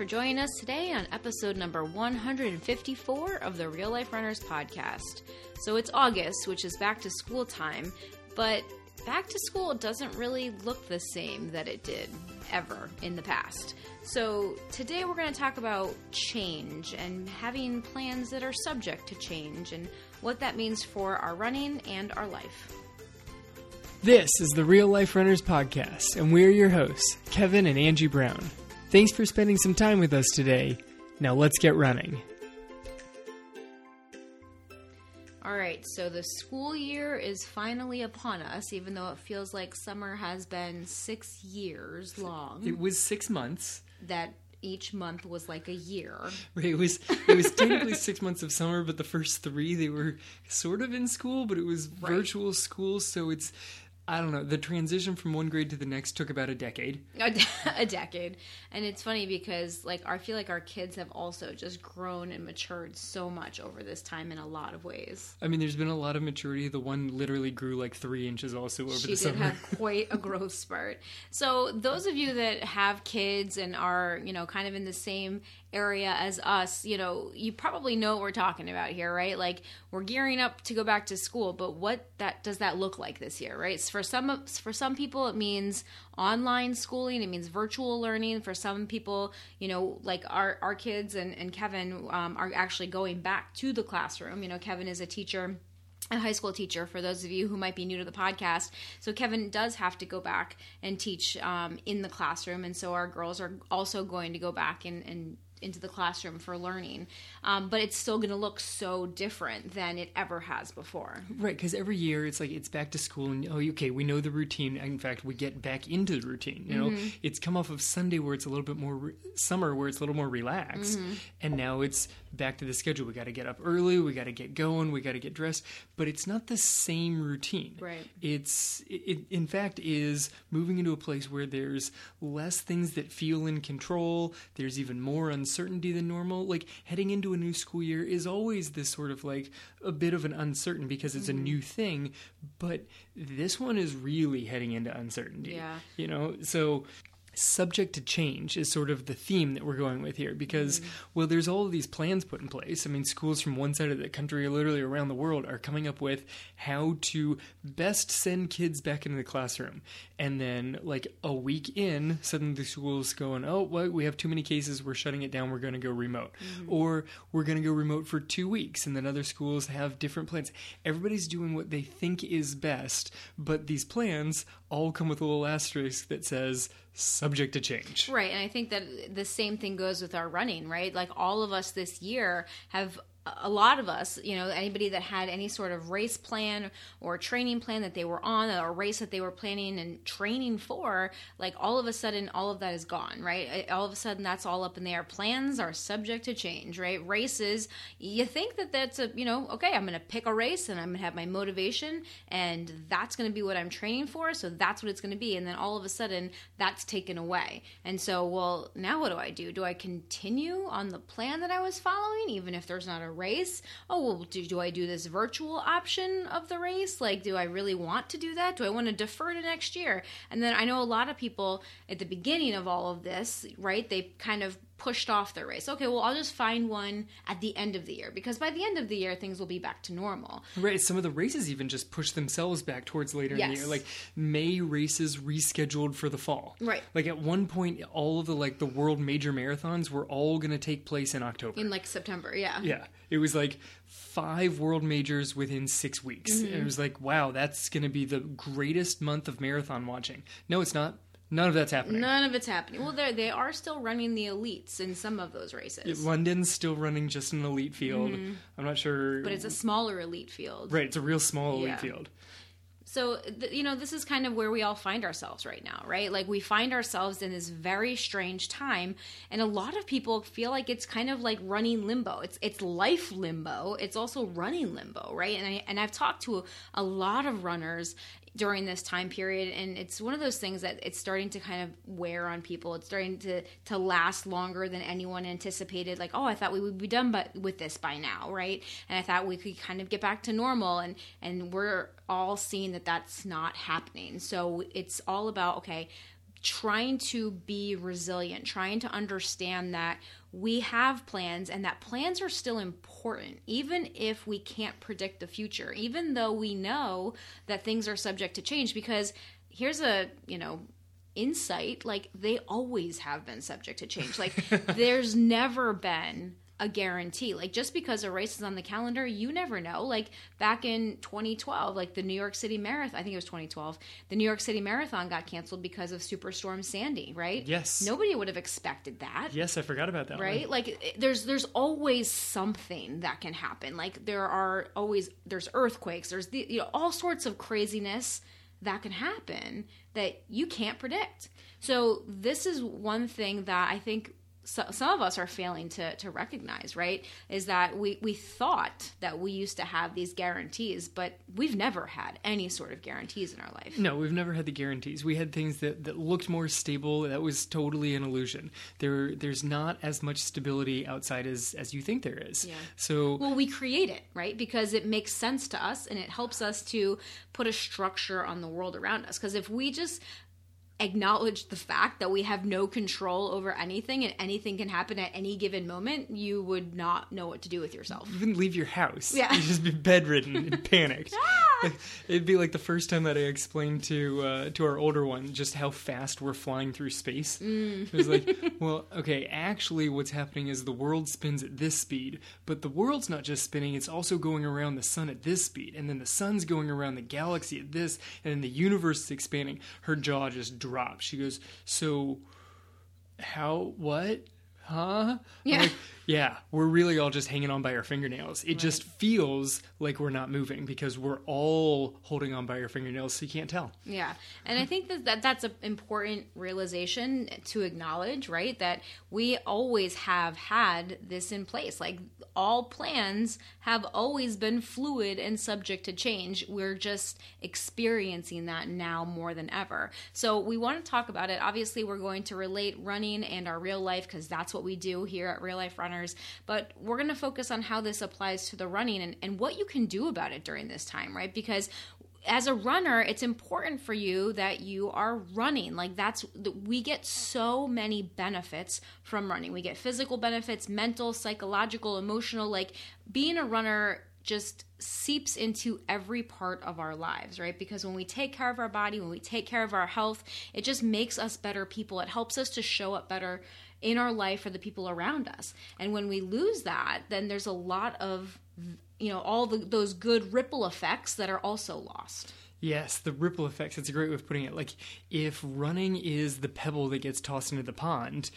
for joining us today on episode number 154 of the Real Life Runners podcast. So it's August, which is back to school time, but back to school doesn't really look the same that it did ever in the past. So today we're going to talk about change and having plans that are subject to change and what that means for our running and our life. This is the Real Life Runners Podcast, and we're your hosts, Kevin and Angie Brown. Thanks for spending some time with us today. Now let's get running. All right, so the school year is finally upon us, even though it feels like summer has been six years long. It was six months. That each month was like a year. Right, it was it was technically six months of summer, but the first three they were sort of in school, but it was Right. virtual school, so it's I don't know. The transition from one grade to the next took about a decade. a, de- a decade and it's funny because like i feel like our kids have also just grown and matured so much over this time in a lot of ways I mean, there's been a lot of maturity. The one literally grew like three inches also over she the did summer. have quite a growth spurt so those of you that have kids and are you know kind of in the same area as us you know you probably know what we're talking about here right? Like we're gearing up to go back to school but what that does that look like this year right? For some for some people it means online schooling it means virtual learning. For some people you know like our our kids and, and kevin um, are actually going back to the classroom. You know kevin is a teacher a high school teacher for those of you who might be new to the podcast. So kevin does have to go back and teach um, in the classroom and so our girls are also going to go back and, and into the classroom for learning um, but it's still going to look so different than it ever has before Right, because every year it's like it's back to school, and oh, okay, we know the routine. In fact, we get back into the routine. You know, Mm-hmm. it's come off of Sunday where it's a little bit more re- summer, where it's a little more relaxed, Mm-hmm. and now it's back to the schedule. We got to get up early, we got to get going, we got to get dressed, but it's not the same routine. Right. It's it, it, in fact is moving into a place where there's less things that feel in control. There's even more uncertainty than normal. Like heading into a new school year is always this sort of like a bit of an uncertain because it's a mm-hmm. new thing, but this one is really heading into uncertainty. Yeah. You know, so subject to change is sort of the theme that we're going with here because mm-hmm. well there's all of these plans put in place. I mean schools from one side of the country literally around the world are coming up with how to best send kids back into the classroom. And then like a week in suddenly the schools going oh well we have too many cases. We're shutting it down. We're going to go remote. Mm-hmm. Or we're going to go remote for two weeks. And then other schools have different plans. Everybody's doing what they think is best but these plans all come with a little asterisk that says subject to change. Right, and I think that the same thing goes with our running, right? Like all of us this year have a lot of us, you know, anybody that had any sort of race plan or training plan that they were on, or race that they were planning and training for, like all of a sudden, all of that is gone, right? All of a sudden, that's all up in the air. Plans are subject to change, right? Races, you think that that's a, you know, okay, I'm going to pick a race and I'm going to have my motivation, and that's going to be what I'm training for, so that's what it's going to be. And then all of a sudden, that's taken away. And so, well, now what do I do? Do I continue on the plan that I was following, even if there's not a race? Oh, well, do, do I do this virtual option of the race? Like, do I really want to do that? Do I want to defer to next year? And then I know a lot of people at the beginning of all of this, right? They kind of pushed off their race. Okay, well, I'll just find one at the end of the year because by the end of the year, things will be back to normal. Right, some of the races even just push themselves back towards later in the year. Like May races rescheduled for the fall. Right. Like at one point, all of the like the world major marathons were all going to take place in October. In like September, yeah. yeah, it was like five world majors within six weeks. Mm-hmm. And it was like, wow, that's going to be the greatest month of marathon watching. No, it's not. None of that's happening. None of it's happening. Well, they they are still running the elites in some of those races, London's still running just an elite field. I'm not sure. Mm-hmm. but it's a smaller elite field. right. It's a real small elite Yeah. field. So, th- you know, this is kind of where we all find ourselves right now, right? Like, we find ourselves in this very strange time, and a lot of people feel like it's kind of like running limbo. It's it's life limbo. It's also running limbo, right? And I and I've talked to a, a lot of runners during this time period and it's one of those things that it's starting to kind of wear on people. It's starting to to last longer than anyone anticipated like oh i thought we would be done but with this by now right? And i thought we could kind of get back to normal and and we're all seeing that that's not happening. So it's all about okay trying to be resilient, trying to understand that we have plans and that plans are still important, even if we can't predict the future, even though we know that things are subject to change. Because here's a, you know, insight like they always have been subject to change. Like there's never been a guarantee. Like just because a race is on the calendar, you never know. Like back in 2012, like the New York City Marathon, I think it was 2012, the New York City Marathon got canceled because of Superstorm Sandy, right? Yes. Nobody would have expected that. Yes, I forgot about that. Right? One. Like eh, there's there's always something that can happen. Like there are always there's earthquakes, there's the, you know all sorts of craziness that can happen that you can't predict. So this is one thing that I think so, some of us are failing to, to recognize, right? Is that we, we thought that we used to have these guarantees, but we've never had any sort of guarantees in our life. No, we've never had the guarantees. We had things that, that looked more stable. That was totally an illusion. There, there's not as much stability outside as, as you think there is. Yeah. So, well, we create it, right? Because it makes sense to us and it helps us to put a structure on the world around us. Because if we just acknowledge the fact that we have no control over anything and anything can happen at any given moment, you would not know what to do with yourself. You wouldn't leave your house. Yeah. You'd just be bedridden and panicked. Ah! It'd be like the first time that I explained to uh, to our older one just how fast we're flying through space. Mm. It was like, well, okay, actually, what's happening is the world spins at this speed, but the world's not just spinning; it's also going around the sun at this speed, and then the sun's going around the galaxy at this, and then the universe is expanding. Her jaw just dropped. She goes, "So, how? What? Huh?" Yeah. like, yeah, we're really all just hanging on by our fingernails. It just feels like we're not moving because we're all holding on by our fingernails, so you can't tell. Yeah, and I think that, that that's an important realization to acknowledge, right? That we always have had this in place. Like all plans have always been fluid and subject to change. We're just experiencing that now more than ever. So we want to talk about it. Obviously, we're going to relate running and our real life because that's what we do here at Real Life Runners. But we're going to focus on how this applies to the running and, and what you can do about it during this time, right? Because as a runner, it's important for you that you are running. Like that's we get so many benefits from running. We get physical benefits, mental, psychological, emotional. Like being a runner just seeps into every part of our lives, right? Because when we take care of our body, when we take care of our health, it just makes us better people. It helps us to show up better in our life for the people around us. And when we lose that, then there's a lot of you know all the, those good ripple effects that are also lost. Yes, the ripple effects. It's a great way of putting it. Like, if running is the pebble that gets tossed into the pond,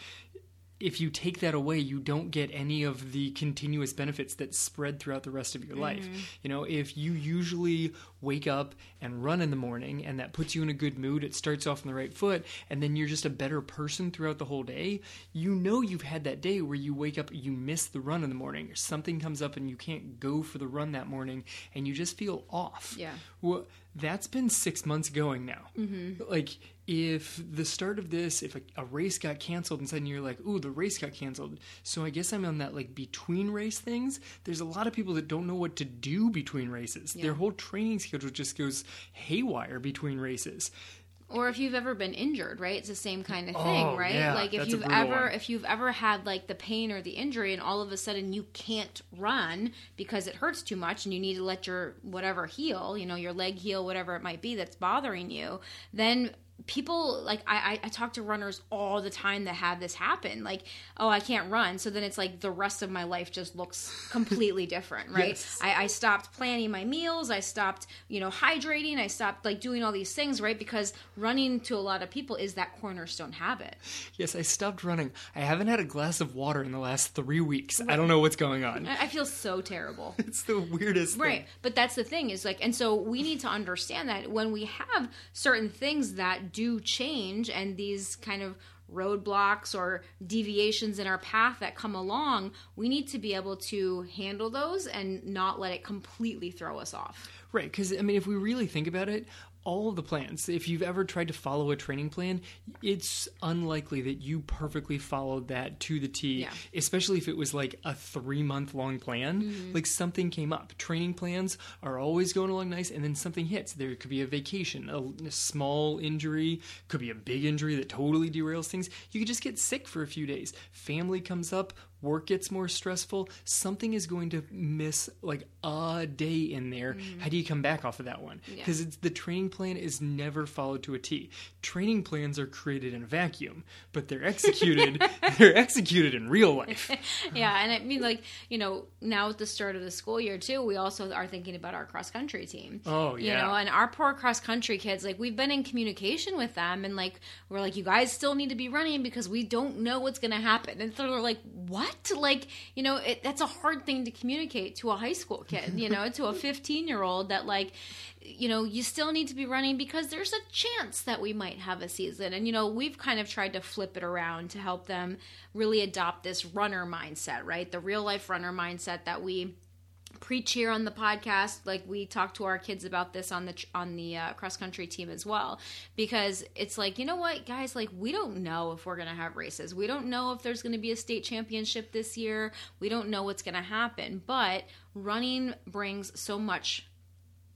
if you take that away, you don't get any of the continuous benefits that spread throughout the rest of your life. Mm-hmm. You know, if you usually wake up and run in the morning and that puts you in a good mood, it starts off on the right foot, and then you're just a better person throughout the whole day, you know you've had that day where you wake up, you miss the run in the morning, or something comes up and you can't go for the run that morning, and you just feel off. Yeah. Well, that's been six months going now. Mm-hmm. Like, if the start of this, if a, a, race got canceled and suddenly you're like, ooh, the race got canceled. So I guess I'm on that like between race things. There's a lot of people that don't know what to do between races. Yeah. Their whole training schedule just goes haywire between races. Or if you've ever been injured, right? It's the same kind of thing, Oh, right? yeah, like if that's you've ever one. if you've ever had like the pain or the injury and all of a sudden you can't run because it hurts too much and you need to let your whatever heal, you know, your leg heal, whatever it might be that's bothering you, then people like I, I talk to runners all the time that have this happen like oh i can't run so then it's like the rest of my life just looks completely different right Yes. I, I stopped planning my meals i stopped you know hydrating i stopped like doing all these things right because running to a lot of people is that cornerstone habit Yes, I stopped running. I haven't had a glass of water in the last three weeks. I don't know what's going on. i, I feel so terrible It's the weirdest Right. thing. But that's the thing is like, and so we need to understand that when we have certain things that do change and these kind of roadblocks or deviations in our path that come along, we need to be able to handle those and not let it completely throw us off. Right, because I mean, if we really think about it, all the plans. If you've ever tried to follow a training plan, it's unlikely that you perfectly followed that to the T, Yeah. especially if it was like a three month long plan. Mm-hmm. Like something came up. Training plans are always going along nice, and then something hits. There could be a vacation, a, a small injury, could be a big injury that totally derails things. You could just get sick for a few days. Family comes up, work gets more stressful. Something is going to miss like a day in there. Mm-hmm. How do you come back off of that one? Because it's the training plan is never followed to a T. Training plans are created in a vacuum, but they're executed. they're executed in real life. yeah, and I mean, like you know, now at the start of the school year too, we also are thinking about our cross country team. Oh, yeah, you know, and our poor cross country kids, like we've been in communication with them, and like we're like, you guys still need to be running because we don't know what's going to happen, and so they're like, what? Like you know, it, that's a hard thing to communicate to a high school kid, you know, to a fifteen year old that like. You know, you still need to be running because there's a chance that we might have a season. And, you know, we've kind of tried to flip it around to help them really adopt this runner mindset, right? The real life runner mindset that we preach here on the podcast. Like we talk to our kids about this on the on the uh, cross country team as well. Because it's like you know what guys? Like we don't know if we're going to have races. We don't know if there's going to be a state championship this year. We don't know what's going to happen. But running brings so much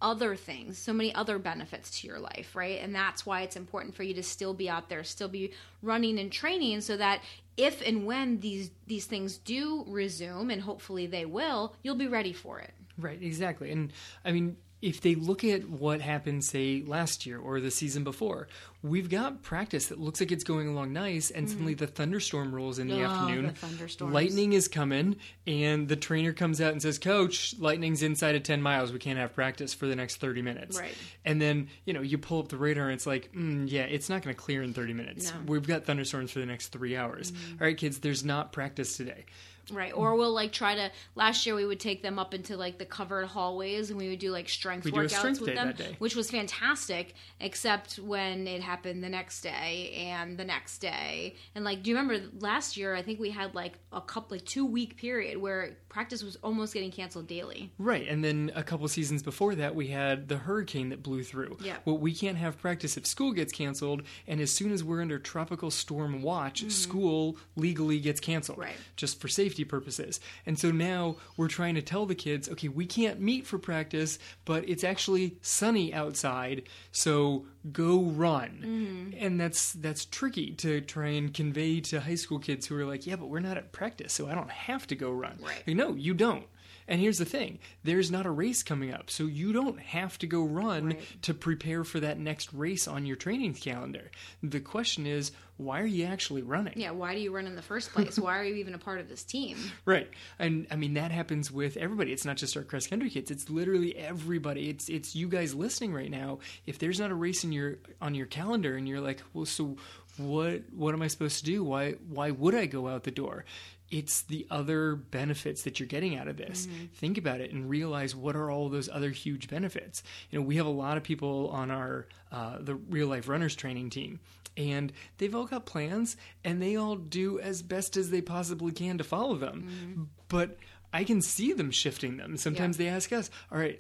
other things, so many other benefits to your life, right? And that's why it's important for you to still be out there, still be running and training so that if and when these these things do resume and hopefully they will, you'll be ready for it. Right, exactly. And I mean, if they look at what happened, say, last year or the season before, we've got practice that looks like it's going along nice, and suddenly the thunderstorm rolls in the Oh, afternoon. the. Lightning is coming, and the trainer comes out and says, Coach, lightning's inside of 10 miles. We can't have practice for the next 30 minutes. Right. And then, you know, you pull up the radar, and it's like, mm, yeah, it's not going to clear in 30 minutes. No. We've got thunderstorms for the next three hours. All right, kids, there's not practice today. Right. Or we'll like try to last year we would take them up into like the covered hallways and we would do like strength We workouts strength with them, that day. which was fantastic, except when it happened the next day and the next day. And like do you remember last year I think we had like a couple like 2 week period where practice was almost getting canceled daily. Right, and then a couple seasons before that, we had the hurricane that blew through. Yeah. Well, we can't have practice if school gets canceled, and as soon as we're under tropical storm watch, school legally gets canceled. Mm-hmm. Right. Just for safety purposes. And so now we're trying to tell the kids, okay, we can't meet for practice, but it's actually sunny outside, so go run. Mm-hmm. And that's that's tricky to try and convey to high school kids who are like, yeah, but we're not at practice, so I don't have to go run. Right. Like, no, you don't. And here's the thing there's not a race coming up, so you don't have to go run Right. to prepare for that next race on your training calendar. The question is, why are you actually running? Yeah, why do you run in the first place? why are you even a part of this team? Right. And I mean that happens with everybody. It's not just our cross country kids. It's literally everybody. It's it's you guys listening right now. If there's not a race in your on your calendar and you're like, "Well, so what what am I supposed to do? Why why would I go out the door?" It's the other benefits that you're getting out of this. Think about it and realize what are all those other huge benefits. You know, we have a lot of people on our uh, the real life runners training team, and they've all got plans, and they all do as best as they possibly can to follow them. But I can see them shifting them. Sometimes they ask us, "All right,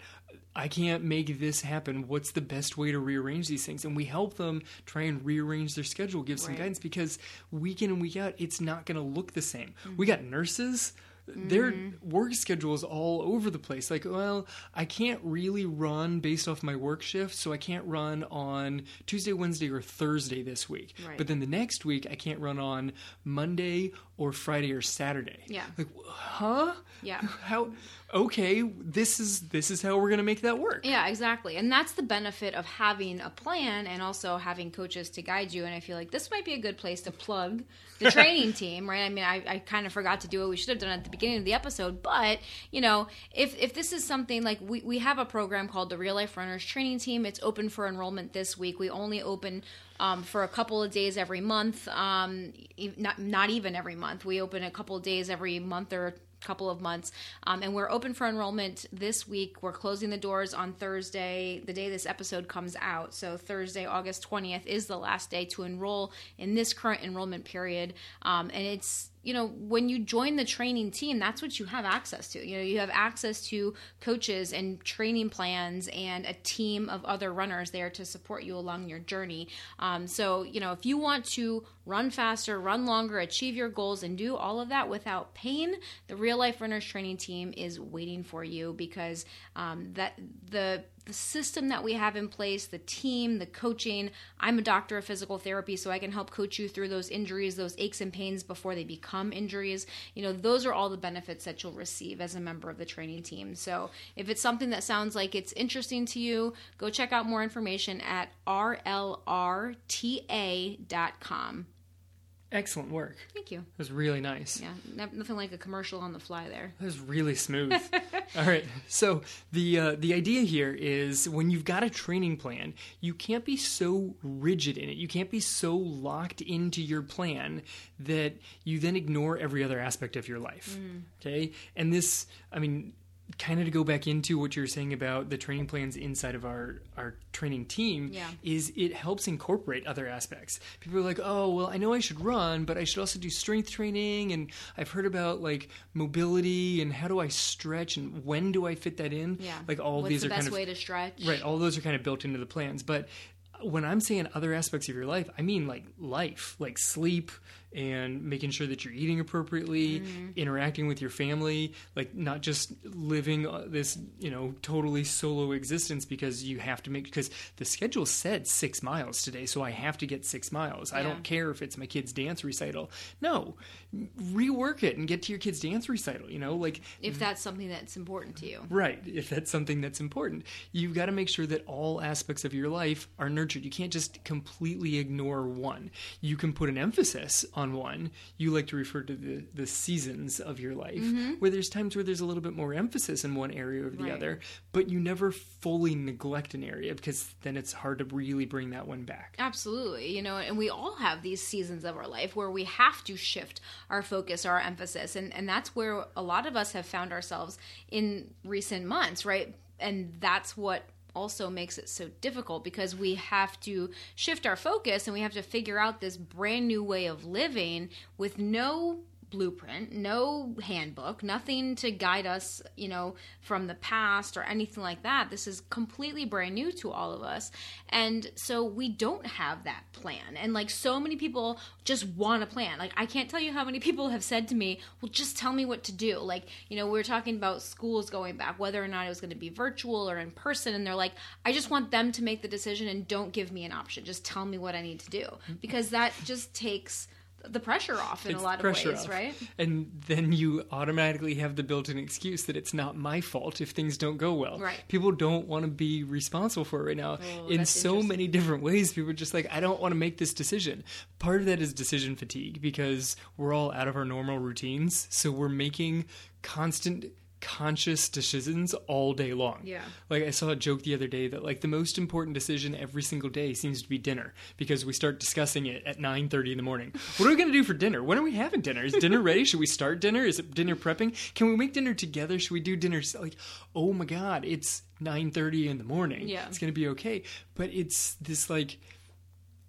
I can't make this happen. What's the best way to rearrange these things?" And we help them try and rearrange their schedule, give some Right. guidance because week in and week out, it's not going to look the same. We mm-hmm. got nurses. Their mm-hmm. work schedule is all over the place. Like, well, I can't really run based off my work shift, so I can't run on Tuesday, Wednesday, or Thursday this week. Right. But then the next week, I can't run on Monday or Friday or Saturday. Yeah. Like, huh? Yeah. How? Okay, this is this is how we're gonna make that work. Yeah, exactly. And that's the benefit of having a plan and also having coaches to guide you. And I feel like this might be a good place to plug the training team, right? I mean, I, I kind of forgot to do what we should have done at the beginning of the episode. But, you know, if, if this is something like we, we have a program called the Real Life Runners Training Team, it's open for enrollment this week. We only open um, for a couple of days every month, um, not, not even every month. We open a couple of days every month or couple of months. Um, and we're open for enrollment this week. We're closing the doors on Thursday, the day this episode comes out. So Thursday, August 20th is the last day to enroll in this current enrollment period. Um, and it's you know, when you join the training team, that's what you have access to. You know, you have access to coaches and training plans and a team of other runners there to support you along your journey. Um, so, you know, if you want to run faster, run longer, achieve your goals, and do all of that without pain, the Real Life Runners training team is waiting for you because um, that the the system that we have in place, the team, the coaching. I'm a doctor of physical therapy, so I can help coach you through those injuries, those aches and pains before they become injuries. You know, those are all the benefits that you'll receive as a member of the training team. So if it's something that sounds like it's interesting to you, go check out more information at rlrta.com. Excellent work. Thank you. It was really nice. Yeah, nothing like a commercial on the fly there. That was really smooth. All right. So the uh, the idea here is when you've got a training plan, you can't be so rigid in it. You can't be so locked into your plan that you then ignore every other aspect of your life. Mm. Okay. And this, I mean, kind of to go back into what you were saying about the training plans inside of our our training team Yeah. is it helps incorporate other aspects. People are like, "Oh, well, I know I should run, but I should also do strength training and I've heard about like mobility and how do I stretch and when do I fit that in?" Yeah. Like all What's these the are best kind of way to stretch? Right, all those are kind of built into the plans. But when I'm saying other aspects of your life, I mean like life, like sleep and making sure that you're eating appropriately, Mm-hmm. interacting with your family, like not just living uh, this, you know, totally solo existence because you have to make because the schedule said 6 miles today, so I have to get 6 miles. I don't care if it's my kid's dance recital. No. Rework it and get to your kid's dance recital, you know? Like If that's something that's important to you. Right, if that's something that's important. You've got to make sure that all aspects of your life are nurtured. You can't just completely ignore one. You can put an emphasis on one. You like to refer to the, the seasons of your life, mm-hmm. where there's times where there's a little bit more emphasis in one area over the Right. other, but you never fully neglect an area because then it's hard to really bring that one back. Absolutely. You know, and we all have these seasons of our life where we have to shift our focus, our emphasis. And, and that's where a lot of us have found ourselves in recent months, right? And that's what also makes it so difficult because we have to shift our focus and we have to figure out this brand new way of living with no blueprint, no handbook, nothing to guide us, you know, from the past or anything like that. This is completely brand new to all of us. And so we don't have that plan. And like so many people just want a plan. Like I can't tell you how many people have said to me, "Well, just tell me what to do." Like, you know, we are talking about schools going back, whether or not it was going to be virtual or in person, and they're like, "I just want them to make the decision and don't give me an option. Just tell me what I need to do." Mm-hmm. Because that just takes the pressure off in It's a lot of ways, off. right? And then you automatically have the built in excuse that it's not my fault if things don't go well. Right. People don't want to be responsible for it right now. Oh, in so many different ways, people are just like, I don't want to make this decision. Part of that is decision fatigue because we're all out of our normal routines. So we're making constant conscious decisions all day long. Yeah. Like I saw a joke the other day that like the most important decision every single day seems to be dinner because we start discussing it at 9:30 in the morning. What are we going to do for dinner? When are we having dinner? Is dinner ready? Should we start dinner? Is it dinner prepping? Can we make dinner together? Should we do dinner like oh my god, it's 9:30 in the morning. Yeah. It's going to be okay. But it's this like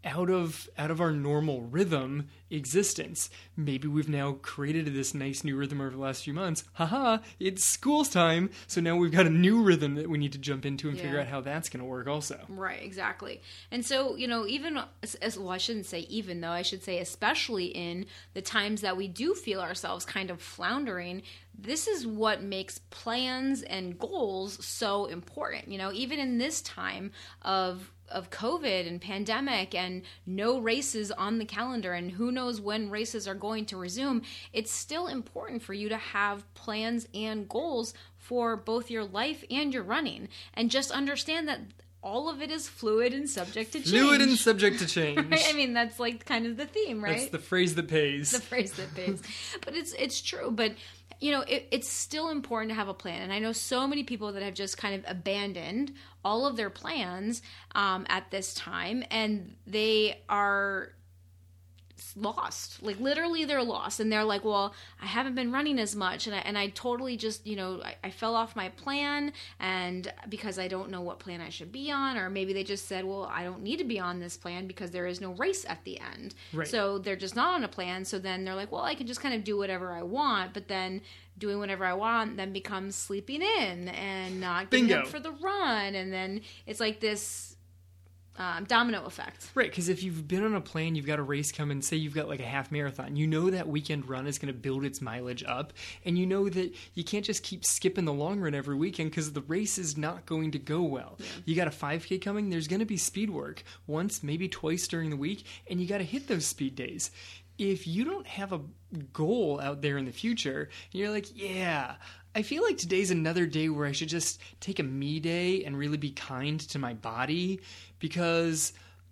out of out of our normal rhythm existence. Maybe we've now created this nice new rhythm over the last few months. Haha, it's school's time. So now we've got a new rhythm that we need to jump into and figure out how that's going to work also. Right, exactly. And so, you know, even as, as well, I shouldn't say even though, I should say especially in the times that we do feel ourselves kind of floundering, this is what makes plans and goals so important. You know, even in this time of of COVID and pandemic and no races on the calendar and who knows when races are going to resume, it's still important for you to have plans and goals for both your life and your running. And just understand that all of it is fluid and subject to change. Fluid and subject to change. Right? I mean, that's like kind of the theme, right? That's the phrase that pays. the phrase that pays. but it's it's true. But you know, it, it's still important to have a plan. And I know so many people that have just kind of abandoned all of their plans um, at this time, and they are lost. Like literally they're lost. And they're like well i haven't been running as much. And i, and I totally just you know I, I fell off my plan and because i don't know what plan i should be on or maybe they just said well i don't need to be on this plan because there is no race at the end. Right. so they're just not on a plan. So then they're like well i can just kind of do whatever i want. But then doing whatever i want then becomes sleeping in and not getting Bingo. up for the run. And then it's like this um, domino effect Right, because if you've been on a plane, you've got a race coming, say you've got like a half marathon, you know that weekend run is going to build its mileage up, and you know that you can't just keep skipping the long run every weekend because the race is not going to go well. You got a 5K coming, there's going to be speed work once, maybe twice during the week, and you got to hit those speed days. If you don't have a goal out there in the future, and you're like, yeah, I feel like today's another day where I should just take a me day and really be kind to my body because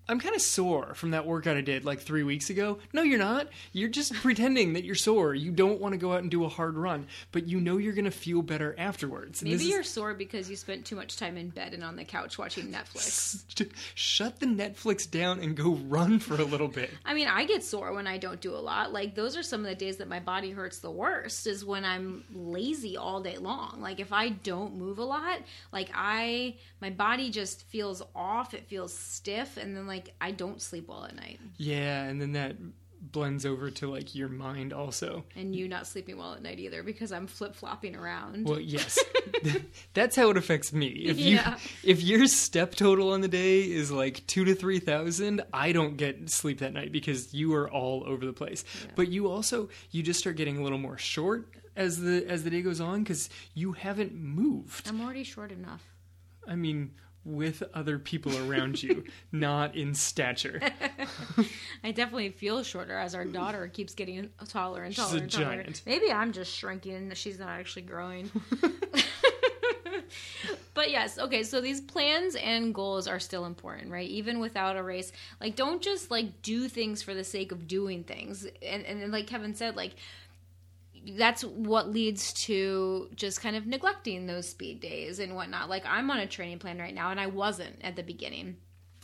I'm kind of sore from that workout I did like three weeks ago. No, you're not. You're just pretending that you're sore. You don't want to go out and do a hard run, but you know you're going to feel better afterwards. And Maybe you're sore because you spent too much time in bed and on the couch watching Netflix. Shut the Netflix down and go run for a little bit. I mean, I get sore when I don't do a lot. Like those are some of the days that my body hurts the worst is when I'm lazy all day long. Like if I don't move a lot, like I my body just feels off, it feels stiff and then like I don't sleep well at night. Yeah, and then that blends over to like your mind also. And you not sleeping well at night either because I'm flip-flopping around. Well, yes, that's how it affects me. If you Yeah. if your step total on the day is like two to three thousand, I don't get sleep that night because you are all over the place. But you also you just start getting a little more short as the as the day goes on because you haven't moved. I'm already short enough. I mean, with other people around you, not in stature. I definitely feel shorter as our daughter keeps getting taller and taller. She's a and taller. giant. Maybe I'm just shrinking and she's not actually growing. but yes, okay, so these plans and goals are still important, right? Even without a race. Like don't just like do things for the sake of doing things. And and then, like Kevin said, like that's what leads to just kind of neglecting those speed days and whatnot. Like I'm on a training plan right now, and I wasn't at the beginning.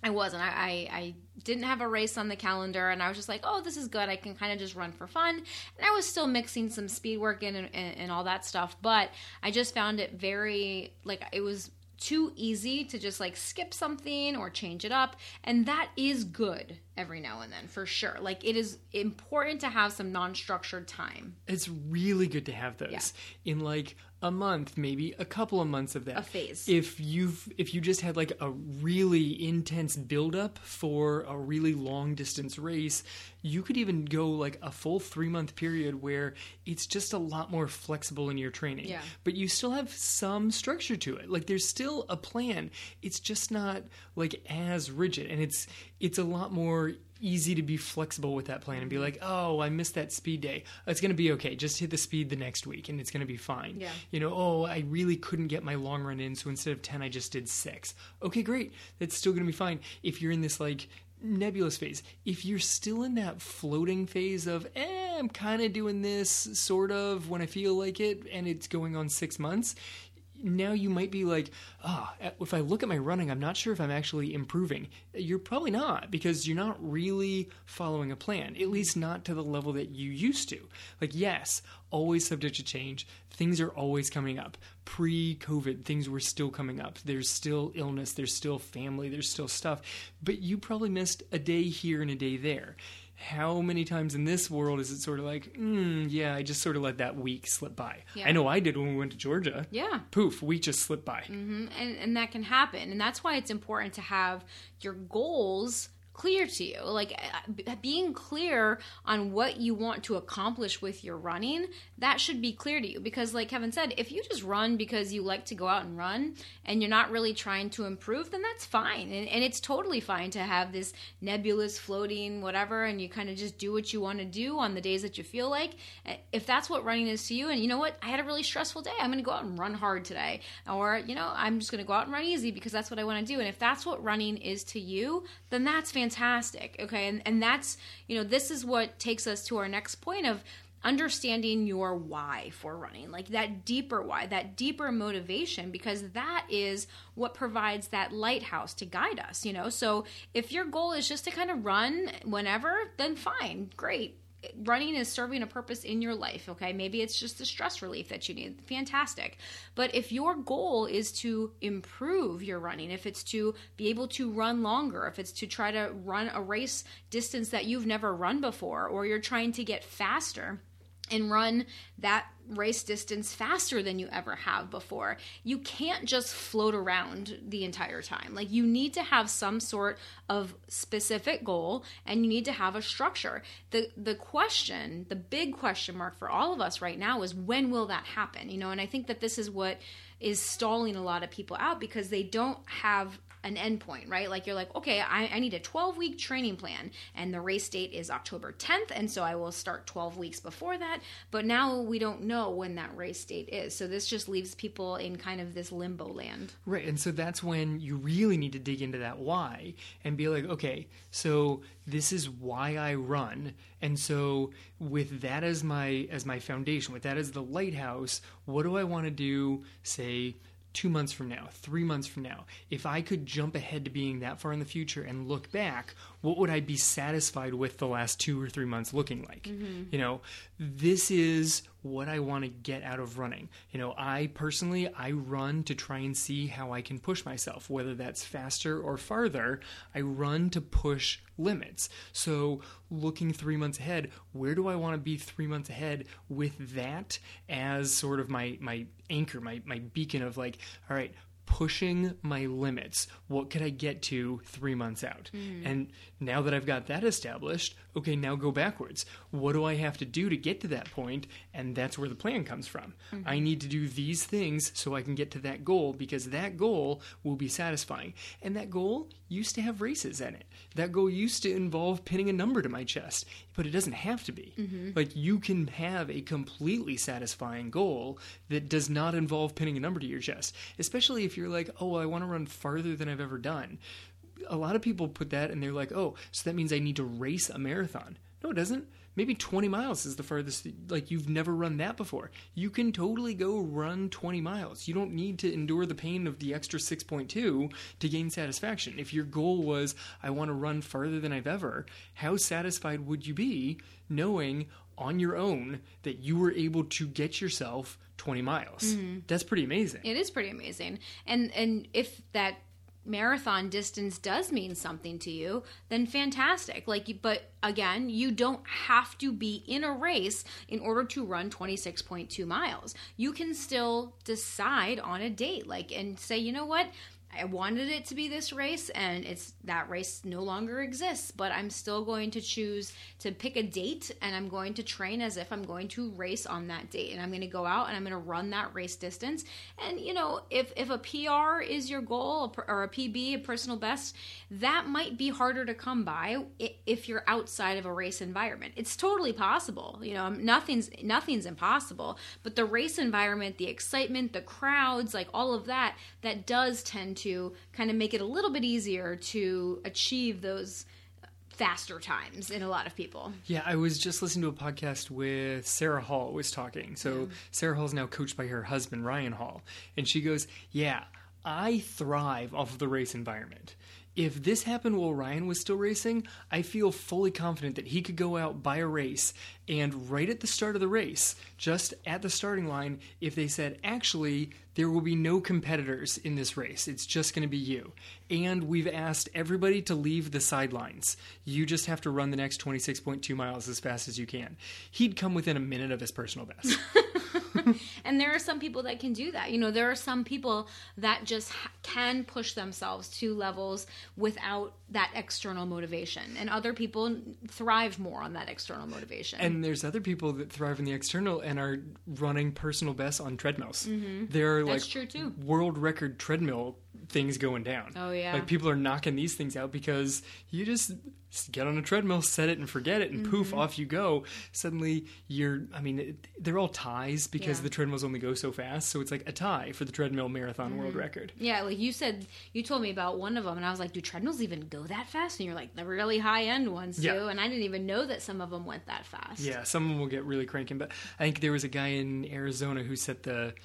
I wasn't. I, I, I didn't have a race on the calendar, and I was just like, oh, this is good. I can kind of just run for fun. And I was still mixing some speed work in and, and, and all that stuff, but I just found it very, like, it was too easy to just like skip something or change it up. And that is good every now and then, for sure. Like, it is important to have some non structured time. It's really good to have those in like a month, maybe a couple of months of that. A phase. If you've if you just had like a really intense buildup for a really long distance race, you could even go like a full three month period where it's just a lot more flexible in your training. Yeah. But you still have some structure to it. Like there's still a plan. It's just not like as rigid and it's it's a lot more easy to be flexible with that plan and be like, oh, I missed that speed day. It's going to be okay. Just hit the speed the next week and it's going to be fine. Yeah. You know, oh, I really couldn't get my long run in, so instead of 10, I just did six. Okay, great. That's still going to be fine. If you're in this like nebulous phase, if you're still in that floating phase of, eh, I'm kind of doing this sort of when I feel like it and it's going on six months, now you might be like, ah, if I look at my running, I'm not sure if I'm actually improving. You're probably not because you're not really following a plan, at least not to the level that you used to. Like, yes, always subject to change. Things are always coming up. Pre COVID, things were still coming up. There's still illness, there's still family, there's still stuff. But you probably missed a day here and a day there how many times in this world is it sort of like, mm, yeah, I just sort of let that week slip by? Yeah. I know I did when we went to Georgia. Yeah. Poof, week just slipped by. and, and that can happen and that's why it's important to have your goals clear to you. Like uh, being clear on what you want to accomplish with your running that should be clear to you. Because like kevin said if you just run because you like to go out and run and you're not really trying to improve then that's fine. And, and it's totally fine to have this nebulous floating whatever and you kind of just do what you want to do on the days that you feel like. Uh, if that's what running is to you and you know what? I had a really stressful day. I'm going to go out and run hard today. Or you know i'm just going to go out and run easy because that's what i want to do. And if that's what running is to you then that's fantastic okay and and that's you know this is what takes us to our next point of understanding your why for running, like that deeper why, that deeper motivation, because that is what provides that lighthouse to guide us, you know? So if your goal is just to kind of run whenever, then fine, great running is serving a purpose in your life, okay? Maybe it's just the stress relief that you need. Fantastic. But if your goal is to improve your running, if it's to be able to run longer, if it's to try to run a race distance that you've never run before, or you're trying to get faster, and run that race distance faster than you ever have before. You can't just float around the entire time. Like you need to have some sort of specific goal and you need to have a structure. The the question, the big question mark for all of us right now is when will that happen? You know, and I think that this is what is stalling a lot of people out because they don't have an endpoint, right? Like you're like, okay, I, I need a 12 week training plan, and the race date is October 10th, and so I will start 12 weeks before that. But now we don't know when that race date is, so this just leaves people in kind of this limbo land. Right, and so that's when you really need to dig into that why and be like, okay, so this is why I run, and so with that as my as my foundation, with that as the lighthouse, what do I want to do? Say two months from now, three months from now, if I could jump ahead to being that far in the future and look back, what would I be satisfied with the last two or three months looking like? Mm-hmm. You know, this is what I want to get out of running. You know, I personally, I run to try and see how I can push myself, whether that's faster or farther. I run to push limits. So, looking three months ahead, where do I want to be three months ahead with that as sort of my, my anchor, my, my beacon of like, all right, pushing my limits. What could I get to three months out? Mm. And now that I've got that established, okay, now go backwards. What do I have to do to get to that point? And that's where the plan comes from. Mm-hmm. I need to do these things so I can get to that goal because that goal will be satisfying. And that goal used to have races in it. That goal used to involve pinning a number to my chest, but it doesn't have to be. Mm-hmm. Like you can have a completely satisfying goal that does not involve pinning a number to your chest, especially if you're like, oh, I want to run farther than I've ever done a lot of people put that and they're like, oh, so that means I need to race a marathon. No, it doesn't. Maybe 20 miles is the furthest, like you've never run that before. You can totally go run 20 miles. You don't need to endure the pain of the extra 6.2 to gain satisfaction. If your goal was, I want to run farther than I've ever, how satisfied would you be knowing on your own that you were able to get yourself 20 miles? Mm-hmm. That's pretty amazing. It is pretty amazing. And and if that marathon distance does mean something to you, then fantastic. Like, but again, you don't have to be in a race in order to run 26.2 miles. You can still decide on a date, like, and say, you know what, I wanted it to be this race and it's that race no longer exists, but I'm still going to choose to pick a date and I'm going to train as if I'm going to race on that date and I'm going to go out and I'm going to run that race distance. And you know, if if a PR is your goal or a PB, a personal best, that might be harder to come by if you're outside of a race environment. It's totally possible. You know, nothing's nothing's impossible, but the race environment, the excitement, the crowds, like all of that, that does tend to to kind of make it a little bit easier to achieve those faster times in a lot of people. Yeah, I was just listening to a podcast with Sarah Hall was talking. So yeah. Sarah Hall is now coached by her husband Ryan Hall, and she goes, "Yeah, I thrive off of the race environment if this happened while Ryan was still racing, I feel fully confident that he could go out by a race and right at the start of the race, just at the starting line, if they said, actually, there will be no competitors in this race, it's just going to be you. And we've asked everybody to leave the sidelines. You just have to run the next 26.2 miles as fast as you can. He'd come within a minute of his personal best. and there are some people that can do that. You know, there are some people that just ha- can push themselves to levels without that external motivation, and other people thrive more on that external motivation. And there's other people that thrive in the external and are running personal bests on treadmills. Mm-hmm. They're like true too. world record treadmill things going down. Oh, yeah. like people are knocking these things out because you just get on a treadmill, set it and forget it, and Mm-hmm. poof, off you go. Suddenly you're, I mean, it, they're all ties because Yeah. the treadmills only go so fast. So it's like a tie for the treadmill marathon Mm-hmm. world record. Yeah, like you said, you told me about one of them, and I was like, "Do treadmills even go that fast?" And you're like, "The really high end ones do," and I didn't even know that some of them went that fast. Yeah, some of them will get really cranking, but I think there was a guy in Arizona who set the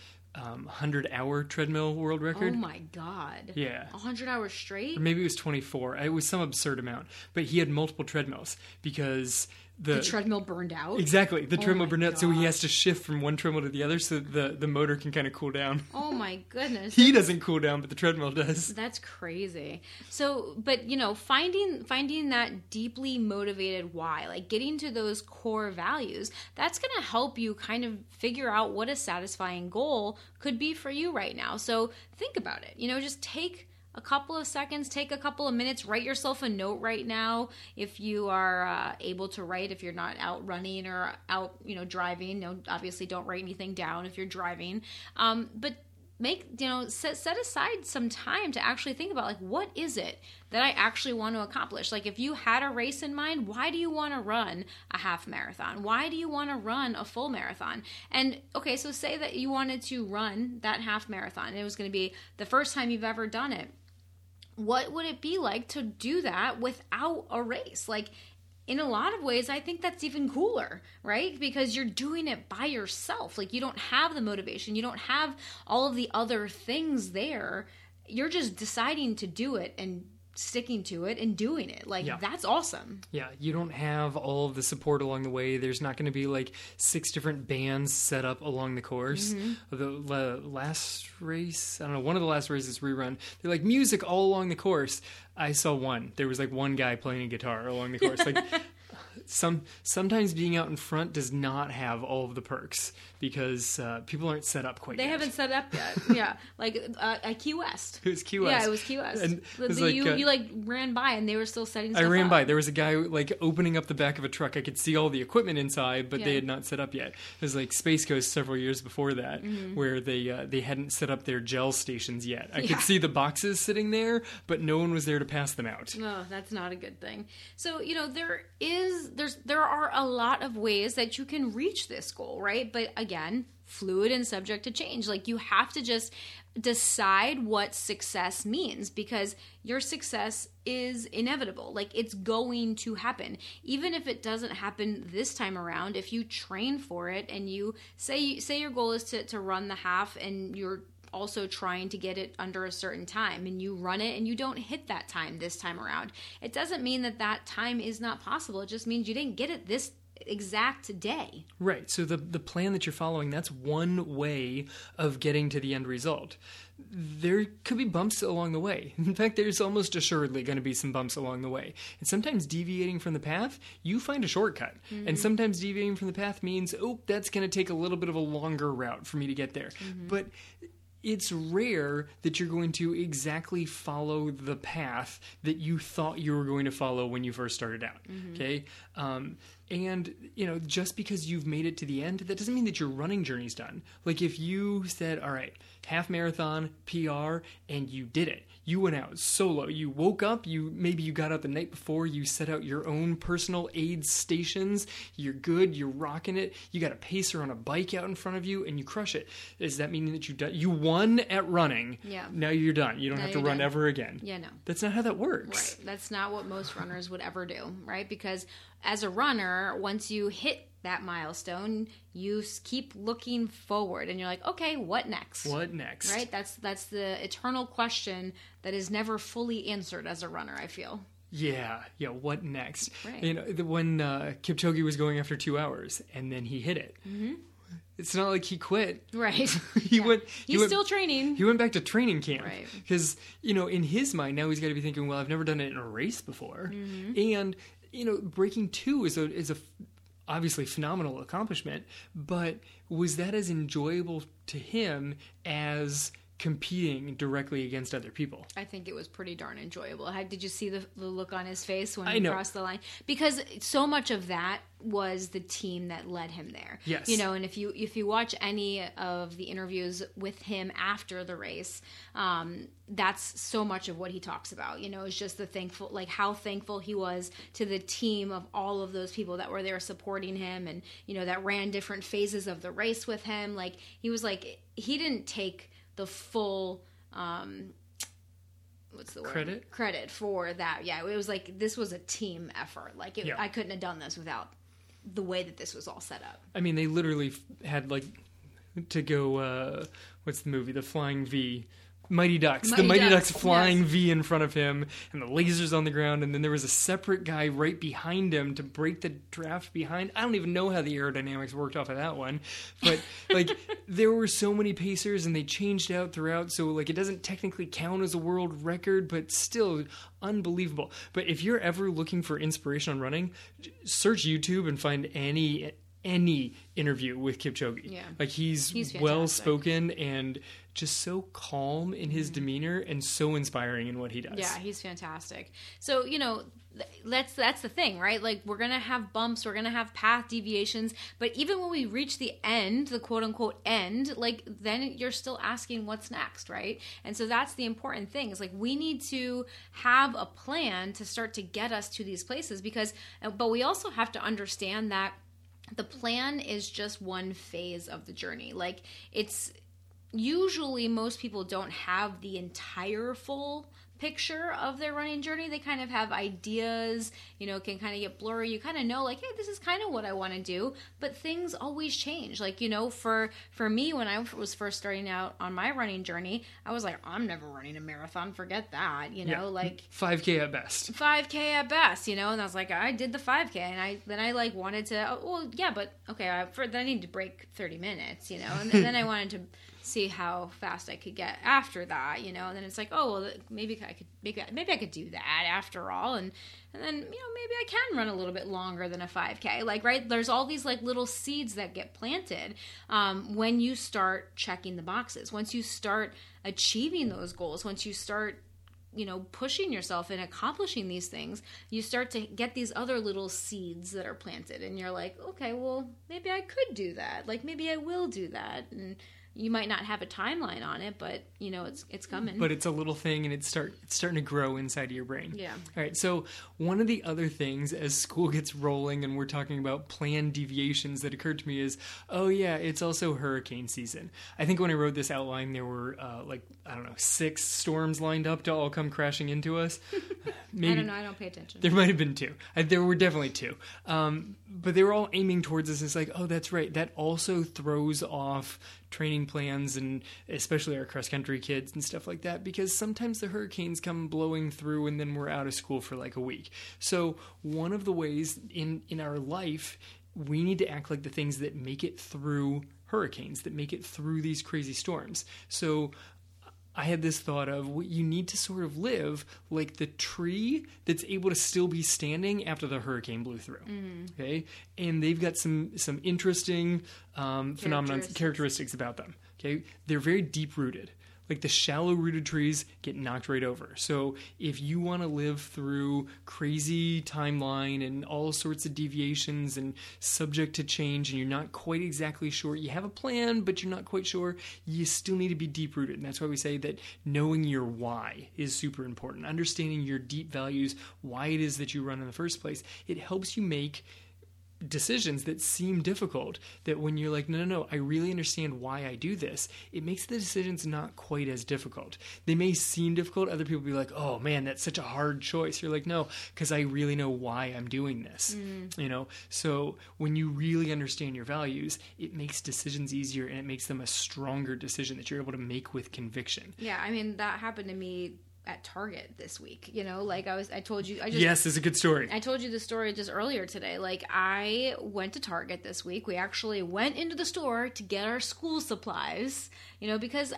um, 100 hour treadmill world record. Oh my god. Yeah. A hundred hours straight. Or maybe it was 24. It was some absurd amount. But he had multiple treadmills because the, The treadmill burned out. exactly the Oh treadmill burned out, so he has to shift from one treadmill to the other, so the the motor can kind of cool down. Oh my goodness. He doesn't cool down, but the treadmill does. That's crazy. So, but you know, finding finding that deeply motivated why, like getting to those core values, that's going to help you kind of figure out what a satisfying goal could be for you right now. So, think about it. You know, just take a couple of seconds, take a couple of minutes, write yourself a note right now if you are uh, able to write if you're not out running or out, you know, driving. No, obviously don't write anything down if you're driving. Um, but make you know set set aside some time to actually think about like what is it that I actually want to accomplish? Like if you had a race in mind why do you want to run a half marathon? Why do you want to run a full marathon? And okay so say that you wanted to run that half marathon. It was going to be the first time you've ever done it what would it be like to do that without a race? Like in a lot of ways i think that's even cooler right? Because you're doing it by yourself. Like you don't have the motivation. You don't have all of the other things there. You're just deciding to do it and sticking to it and doing it like Yeah. that's awesome Yeah, you don't have all of the support along the way. There's not going to be like six different bands set up along the course. Mm-hmm. The la- last race, I don't know, one of the last races rerun, they're like music all along the course. I saw one. There was like one guy playing a guitar along the course. Like some sometimes being out in front does not have all of the perks because uh, people aren't set up quite yet. they yet. haven't set up yet yeah like uh, at key west It was Key West. yeah it was key west And The- was the- like, you, uh, you like ran by and they were still setting I ran up. by. There was a guy like opening up the back of a truck. I could see all the equipment inside, but they had not set up yet. It was like Space Coast several years before that, where they uh, they hadn't set up their gel stations yet. I Mm-hmm. Yeah. could see the boxes sitting there, but no one was there to pass them out. No, that's not a good thing. So, you know, there is there's there are a lot of ways that you can reach this goal, right? But again, fluid and subject to change. Like you have to just decide what success means because your success is inevitable. Like it's going to happen. Even if it doesn't happen this time around, if you train for it and you say say your goal is to to run the half and you're also trying to get it under a certain time and you run it and you don't hit that time this time around it doesn't mean that that time is not possible it just means you didn't get it this exact day Right. So the the plan that you're following, that's one way of getting to the end result. There could be bumps along the way. In fact, there's almost assuredly going to be some bumps along the way. And sometimes deviating from the path, you find a shortcut. Mm-hmm. And sometimes deviating from the path means, oh, that's going to take a little bit of a longer route for me to get there. Mm-hmm. But it's rare that you're going to exactly follow the path that you thought you were going to follow when you first started out. Okay. Um, and, you know, just because you've made it to the end, that doesn't mean that your running journey's done. Like if you said, all right, half marathon, PR, and you did it. You went out solo. You woke up, you maybe you got out the night before, you set out your own personal aid stations. You're good, you're rocking it. You got a pacer on a bike out in front of you and you crush it. Does that mean that you done, you won at running? Yeah. Now you're done. You don't Now have to run done. ever again. yeah no That's not how that works. Right. That's not what most runners would ever do, right? Because as a runner, once you hit that milestone, you keep looking forward and you're like, okay, what next? What next? Right? That's that's the eternal question that is never fully answered as a runner, I feel. Yeah, yeah. What next? Right. You know, when uh, Kipchoge was going after two hours and then he hit it. Mm-hmm. It's not like he quit. Right. He went. He He's went, still training. He went back to training camp Right. because you know in his mind now he's got to be thinking, well, I've never done it in a race before, Mm-hmm. and you know breaking two is a is a obviously phenomenal accomplishment, but was that as enjoyable to him as competing directly against other people. I think it was pretty darn enjoyable. How, did you see the, the look on his face when I he know. crossed the line? Because so much of that was the team that led him there. Yes. you know, and if you if you watch any of the interviews with him after the race, um, that's so much of what he talks about. You know, is just the thankful, like how thankful he was to the team of all of those people that were there supporting him, and you know that ran different phases of the race with him. Like he was like he didn't take the full. Um, what's the word? Credit? credit for that yeah it was like this was a team effort like it, Yeah. i couldn't have done this without the way that this was all set up I mean, they literally had like to go. Uh, what's the movie? The Flying V. Mighty Ducks. the Mighty Mighty Ducks, Ducks, flying yes. V in front of him, and the lasers on the ground, and then there was a separate guy right behind him to break the draft behind. I don't even know how the aerodynamics worked off of that one, but like there were so many pacers, and they changed out throughout. So like it doesn't technically count as a world record, but still unbelievable. But if you're ever looking for inspiration on running, search YouTube and find any any interview with Kipchoge. Yeah. Like he's, He's well spoken and just so calm in his demeanor and so inspiring in what he does. Mm-hmm. yeah he's fantastic so you know that's that's the thing right like we're gonna have bumps we're gonna have path deviations but even when we reach the end the quote unquote end like then you're still asking what's next right and so that's the important thing is like we need to have a plan to start to get us to these places because uh, but we also have to understand that the plan is just one phase of the journey. Like it's usually most people don't have the entire full picture of their running journey. They kind of have ideas, you know, can kind of get blurry. You kind of know like, hey, this is kind of what I want to do, but things always change. Like, you know, for for me when I was first starting out on my running journey, I was like, I'm never running a marathon, forget that, you know, Yeah. like 5K at best. 5k at best you know and i was like i did the 5k and i then i like wanted to oh, well yeah but okay I, for then i need to break 30 minutes you know and, then I wanted to see how fast i could get after that you know and then it's like oh well maybe i could maybe, maybe i could do that after all and and then you know maybe i can run a little bit longer than a 5k like right there's all these like little seeds that get planted um, when you start checking the boxes once you start achieving those goals once you start you know pushing yourself and accomplishing these things you start to get these other little seeds that are planted and you're like okay well maybe i could do that. Like maybe i will do that and you might not have a timeline on it but you know it's it's coming But it's a little thing and it's start it's starting to grow inside of your brain. Yeah. All right. So one of the other things as school gets rolling and we're talking about planned deviations that occurred to me is, oh yeah, it's also hurricane season. I think when I wrote this outline, there were uh, like I don't know six storms lined up to all come crashing into us. Maybe i don't know i don't pay attention There might have been two. Uh, There were definitely two. Um, but they were all aiming towards us. It's like, oh, that's right. That also throws off training plans and especially our cross country kids and stuff like that because sometimes the hurricanes come blowing through and then we're out of school for like a week. So one of the ways in in our life we need to act like the things that make it through hurricanes that make it through these crazy storms. So I had this thought of what you need to sort of live like the tree that's able to still be standing after the hurricane blew through. Okay, and they've got some some interesting um, phenomena characteristics about them. Okay, they're very deep rooted. Like the shallow rooted trees get knocked right over. So if you want to live through crazy timeline and all sorts of deviations and subject to change and you're not quite exactly sure, you have a plan, but you're not quite sure, you still need to be deep rooted. And that's why we say that knowing your why is super important. Understanding your deep values, why it is that you run in the first place, it helps you make decisions that seem difficult that when you're like no no no i really understand why i do this it makes the decisions not quite as difficult. They may seem difficult other people be like oh man that's such a hard choice. You're like no because i really know why i'm doing this mm. you know? So when you really understand your values it makes decisions easier and it makes them a stronger decision that you're able to make with conviction. Yeah i mean that happened to me at target this week you know like i was i told you i just yes it's a good story I told you the story just earlier today. Like, I went to Target this week. We actually went into the store to get our school supplies, you know, because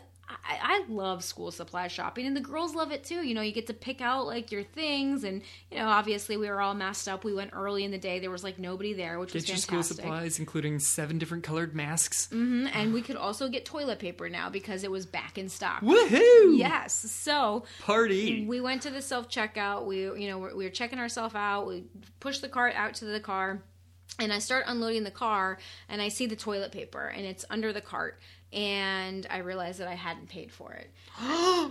I, I love school supply shopping, and the girls love it too. You know, you get to pick out like your things, and you know, obviously we were all messed up. We went early in the day; there was like nobody there, which Get was your school supplies, including seven different colored masks. hmm And we could also get toilet paper now because it was back in stock. Woohoo! Yes, so Party. we went to the self checkout. We, you know, we were checking ourselves out. We pushed the cart out to the car, and I start unloading the car, and I see the toilet paper, and it's under the cart, and I realized that I hadn't paid for it.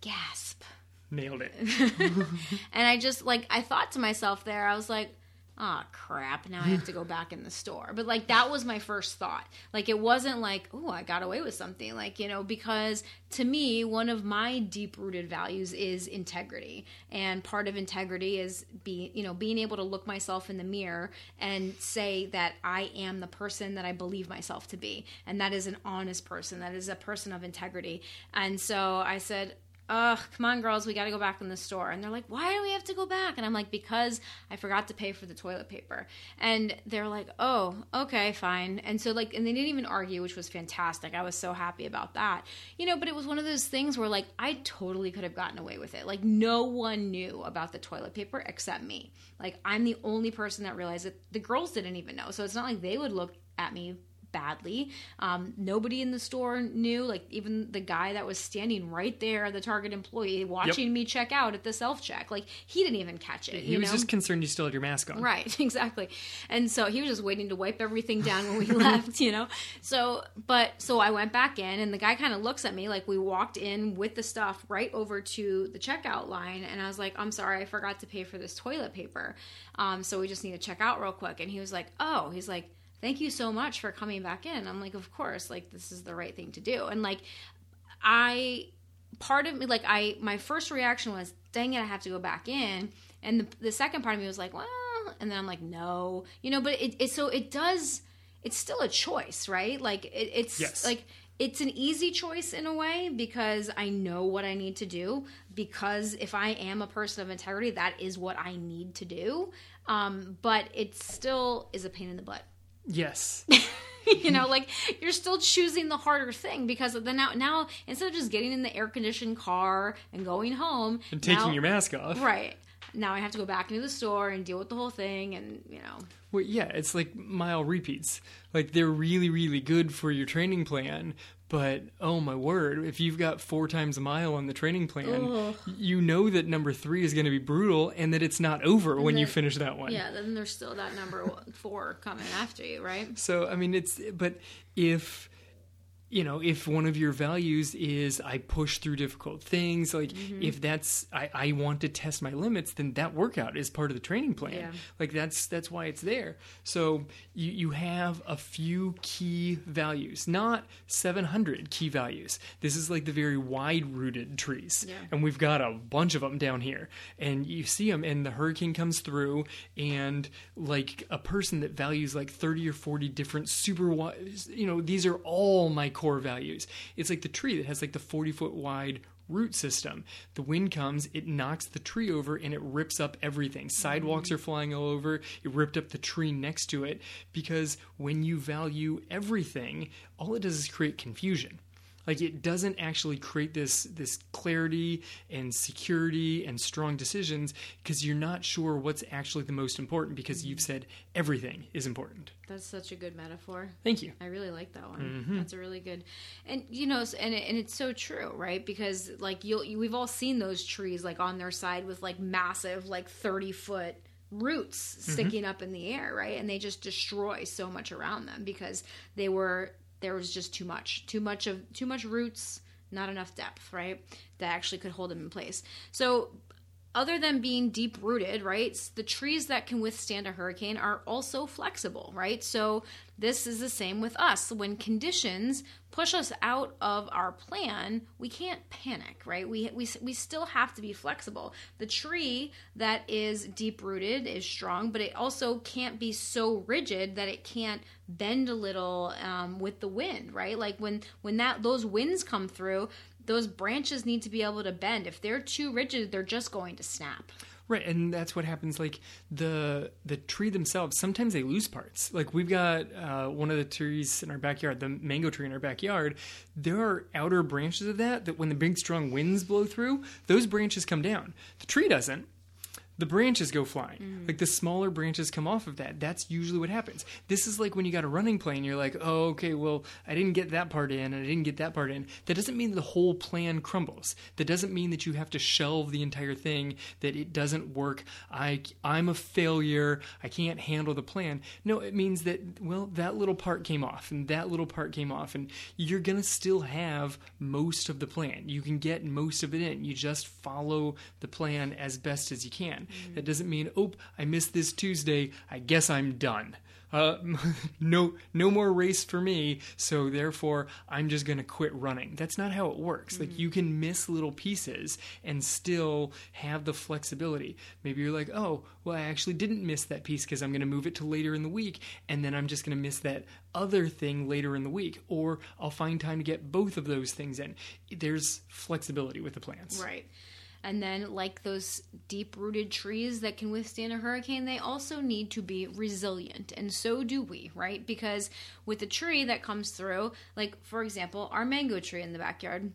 Gasp! Nailed it. And I just like I thought to myself there, I was like, oh crap, now I have to go back in the store. But like that was my first thought. Like it wasn't like, oh, I got away with something. Like, you know, because to me, one of my deep rooted values is integrity. And part of integrity is be you know, being able to look myself in the mirror and say that I am the person that I believe myself to be. And that is an honest person. That is a person of integrity. And so I said, ugh, come on, girls, we got to go back in the store. And they're like, why do we have to go back? And I'm like, because I forgot to pay for the toilet paper. And they're like, oh, okay, fine. And so, like, and they didn't even argue, which was fantastic. I was so happy about that. You know, but it was one of those things where, like, I totally could have gotten away with it. Like, no one knew about the toilet paper except me. Like, I'm the only person that realized it. The girls didn't even know. So it's not like they would look at me badly. Um, nobody in the store knew. Like even the guy that was standing right there, the Target employee, watching me check out at the self check, like he didn't even catch it. He was know? just concerned you still had your mask on. Right, exactly. And so he was just waiting to wipe everything down when we left, you know? So, but, so I went back in and the guy kind of looks at me like we walked in with the stuff right over to the checkout line. And I was like, I'm sorry, I forgot to pay for this toilet paper. Um, so we just need to check out real quick. And he was like, oh, he's like, thank you so much for coming back in. I'm like, of course, like this is the right thing to do. And like, I, part of me, like, I, my first reaction was, dang it, I have to go back in. And the, the second part of me was like, well, and then I'm like, no, you know, but it, it so it does, it's still a choice, right? Like, it, it's Yes. like, it's an easy choice in a way because I know what I need to do. Because if I am a person of integrity, that is what I need to do. Um, but it still is a pain in the butt Yes. you know like you're still choosing the harder thing because then now now instead of just getting in the air conditioned car and going home And taking now- your mask off. right now i have to go back into the store and deal with the whole thing and you know Well, yeah, it's like mile repeats. Like they're really, really good for your training plan. But oh my word, if you've got four times a mile on the training plan, Ugh. you know that number three is going to be brutal and that it's not over when you finish that one. yeah then there's still that number four coming after you right So I mean, it's but if you know if one of your values is I push through difficult things, like Mm-hmm. if that's I, I want to test my limits, then that workout is part of the training plan. Yeah. Like that's that's why it's there. So you you have a few key values, not seven hundred key values. This is like the very wide rooted trees, Yeah. and we've got a bunch of them down here. And you see them, and the hurricane comes through, and like a person that values like thirty or forty different super wide, you know, these are all my core values. It's like the tree that has like the forty foot wide root system. The wind comes, it knocks the tree over and it rips up everything. Sidewalks mm-hmm. are flying all over. It ripped up the tree next to it because when you value everything, all it does is create confusion. Like it doesn't actually create this this clarity and security and strong decisions because you're not sure what's actually the most important because you've said everything is important. that's such a good metaphor Thank you. I really like that one. Mm-hmm. That's a really good, and you know, and and it's so true, right? Because like you'll you, we've all seen those trees like on their side with like massive like thirty foot roots Mm-hmm. sticking up in the air, right? And they just destroy so much around them because they were there was just too much, too much of too much roots, not enough depth, right? That actually could hold them in place. So other than being deep rooted, right? The trees that can withstand a hurricane are also flexible, right? So this is the same with us. When conditions push us out of our plan, we can't panic, right? We we we still have to be flexible. The tree that is deep rooted is strong, but it also can't be so rigid that it can't bend a little um, with the wind, right? Like when when that those winds come through, those branches need to be able to bend. If they're too rigid, they're just going to snap. Right, and that's what happens. Like the the tree themselves, sometimes they lose parts. Like we've got uh, one of the trees in our backyard, the mango tree in our backyard. There are outer branches of that that, when the big strong winds blow through, those branches come down. The tree doesn't the branches go flying. Mm. Like the smaller branches come off of that. That's usually what happens. This is like when you got a running plan, you're like, oh, okay, well, I didn't get that part in and I didn't get that part in. That doesn't mean the whole plan crumbles. That doesn't mean that you have to shelve the entire thing, that it doesn't work. I, I'm a failure. I can't handle the plan. No, it means that, well, that little part came off and that little part came off, and you're going to still have most of the plan. You can get most of it in. You just follow the plan as best as you can. Mm. That doesn't mean, oh, I missed this Tuesday. I guess I'm done. Uh, no, no more race for me. So therefore, I'm just going to quit running. That's not how it works. Mm-hmm. Like you can miss little pieces and still have the flexibility. Maybe you're like, oh, well, I actually didn't miss that piece because I'm going to move it to later in the week, and then I'm just going to miss that other thing later in the week, or I'll find time to get both of those things in. There's flexibility with the plans. Right. And then, like those deep rooted trees that can withstand a hurricane, they also need to be resilient. And so do we, right? Because with a tree that comes through, like for example, our mango tree in the backyard,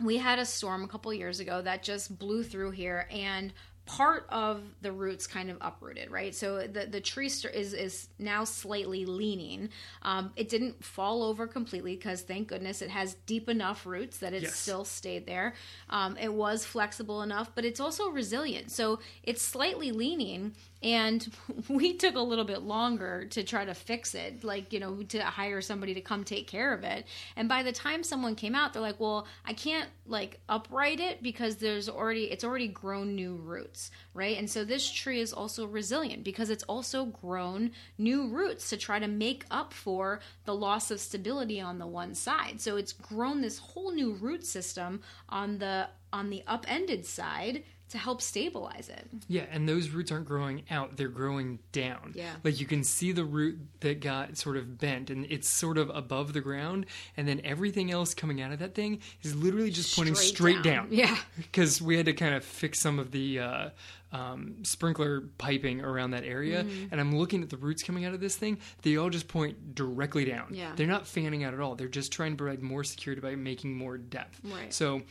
we had a storm a couple years ago that just blew through here and part of the roots kind of uprooted, right? So the the tree is is now slightly leaning. Um, it didn't fall over completely because thank goodness it has deep enough roots that it yes. still stayed there. Um, it was flexible enough, but it's also resilient. So it's slightly leaning, and we took a little bit longer to try to fix it like you know to hire somebody to come take care of it. And by the time someone came out they're like well i can't like upright it because there's already it's already grown new roots right? And so this tree is also resilient because it's also grown new roots to try to make up for the loss of stability on the one side. So it's grown this whole new root system on the on the upended side to help stabilize it. Yeah, and those roots aren't growing out, they're growing down. Yeah. Like you can see the root that got sort of bent and it's sort of above the ground, and then everything else coming out of that thing is literally just pointing straight, down. down. Yeah. Because we had to kind of fix some of the. Uh, um, sprinkler piping around that area, mm-hmm. and I'm looking at the roots coming out of this thing. They all just point directly down. Yeah. They're not fanning out at all. They're just trying to provide more security by making more depth. Right. So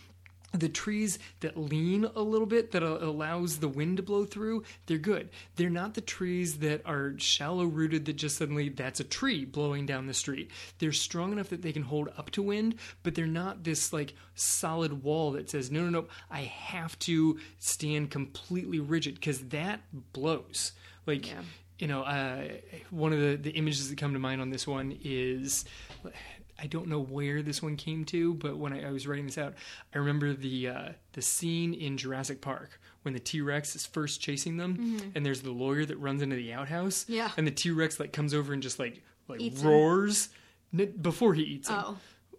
the trees that lean a little bit that allows the wind to blow through they're good. They're not the trees that are shallow rooted that just suddenly that's a tree blowing down the street. They're strong enough that they can hold up to wind but they're not this like solid wall that says no no no i have to stand completely rigid because that blows. Like yeah. you know uh, one of the, the images that come to mind on this one is I don't know where this one came to, but when I, I was writing this out, I remember the uh, the scene in Jurassic Park when the T Rex is first chasing them, mm-hmm. and there's the lawyer that runs into the outhouse, yeah, and the T Rex like comes over and just like like eats roars him. before he eats him. Oh.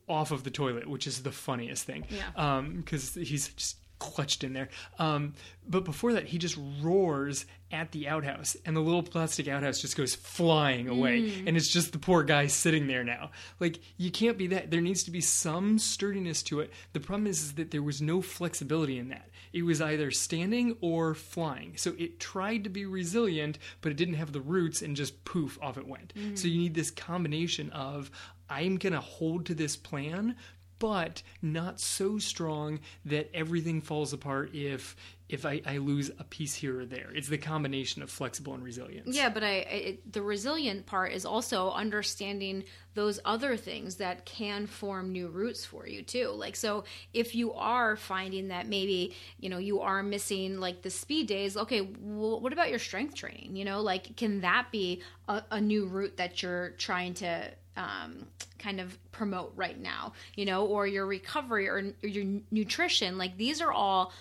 Off of the toilet, which is the funniest thing. Yeah. Because um, he's just clutched in there. Um, but before that, he just roars at the outhouse, and the little plastic outhouse just goes flying away, mm. and it's just the poor guy sitting there now. Like you can't be that. There needs to be some sturdiness to it. The problem is, is that there was no flexibility in that. It was either standing or flying. So it tried to be resilient, but it didn't have the roots, and just poof, off it went. Mm. So you need this combination of I'm going to hold to this plan, but not so strong that everything falls apart if if I, I, lose a piece here or there. It's the combination of flexible and resilience. Yeah, but I, it, the resilient part is also understanding those other things that can form new roots for you too. Like so, if you are finding that maybe you know you are missing like the speed days, okay, well, what about your strength training? You know, like can that be a, a new root that you're trying to um, kind of promote right now, you know, or your recovery or, or your nutrition. Like these are all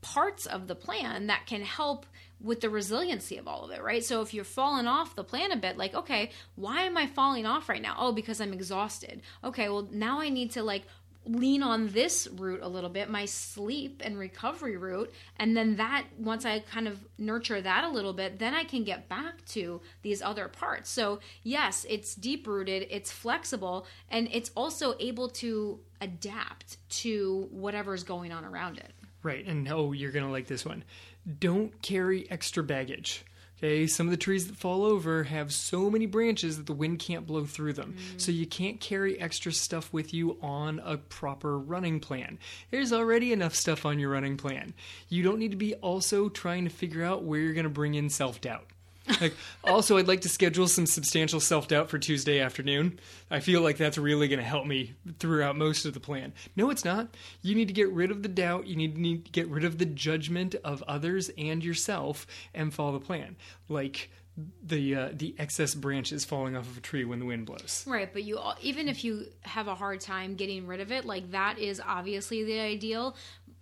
parts of the plan that can help with the resiliency of all of it, right? So if you're falling off the plan a bit, like, okay, why am I falling off right now? Oh, because I'm exhausted. Okay, well, now I need to like lean on this root a little bit, my sleep and recovery root. And then that, once I kind of nurture that a little bit, then I can get back to these other parts. So, yes, it's deep rooted, it's flexible, and it's also able to adapt to whatever's going on around it. Right. And oh, you're going to like this one don't carry extra baggage. Some of the trees that fall over have so many branches that the wind can't blow through them. Mm. So you can't carry extra stuff with you on a proper running plan. There's already enough stuff on your running plan. You don't need to be also trying to figure out where you're going to bring in self doubt. like also i'd like to schedule some substantial self-doubt for tuesday afternoon. I feel like that's really going to help me throughout most of the plan. No it's not. You need to get rid of the doubt. You need, need to get rid of the judgment of others and yourself and follow the plan. Like the uh, the excess branches falling off of a tree when the wind blows. Right, but you al- even if you have a hard time getting rid of it, like that is obviously the ideal.